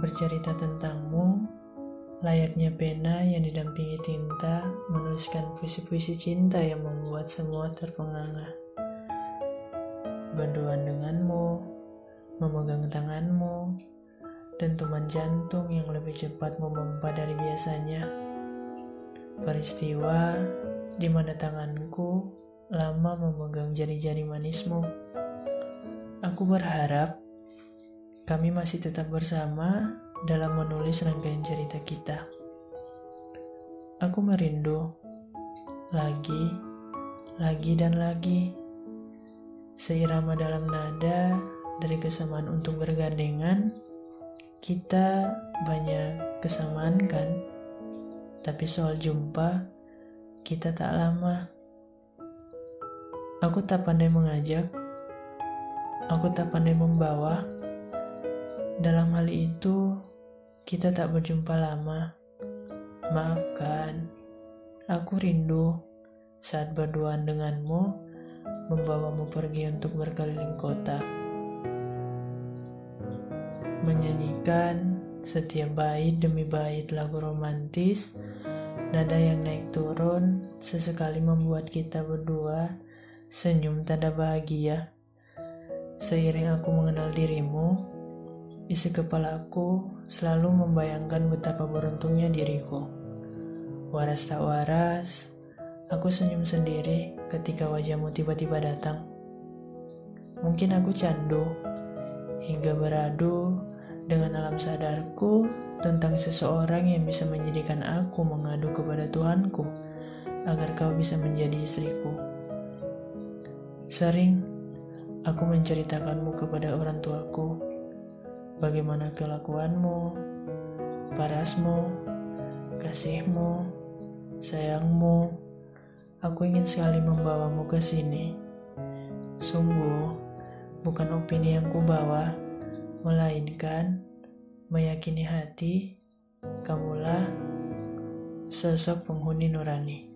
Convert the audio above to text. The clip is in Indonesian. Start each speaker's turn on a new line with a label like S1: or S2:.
S1: bercerita tentangmu, layaknya pena yang didampingi tinta menuliskan puisi-puisi cinta yang membuat semua terpenganga. Berduaan denganmu, memegang tanganmu, dentuman jantung yang lebih cepat memompa dari biasanya. Peristiwa di mana tanganku lama memegang jari-jari manismu. Aku berharap kami masih tetap bersama dalam menulis rangkaian cerita kita. Aku merindu lagi, lagi, dan lagi. Seirama dalam nada dari kesamaan untuk bergandengan, kita banyak kesamaan kan? Tapi soal jumpa, kita tak lama. Aku tak pandai mengajak, aku tak pandai membawa, dalam hal itu, kita tak berjumpa lama. Maafkan, aku rindu saat berduaan denganmu, membawamu pergi untuk berkeliling kota. Menyanyikan setiap bait demi bait lagu romantis, nada yang naik turun sesekali membuat kita berdua senyum tanda bahagia. Seiring aku mengenal dirimu, Isi kepalaku selalu membayangkan betapa beruntungnya diriku. Waras tak waras, aku senyum sendiri ketika wajahmu tiba-tiba datang. Mungkin aku candu, hingga beradu dengan alam sadarku tentang seseorang yang bisa menjadikan aku mengadu kepada Tuhanku agar kau bisa menjadi istriku. Sering aku menceritakanmu kepada orang tuaku bagaimana kelakuanmu, parasmu, kasihmu, sayangmu. Aku ingin sekali membawamu ke sini. Sungguh, bukan opini yang kubawa, melainkan meyakini hati, kamulah sosok penghuni nurani.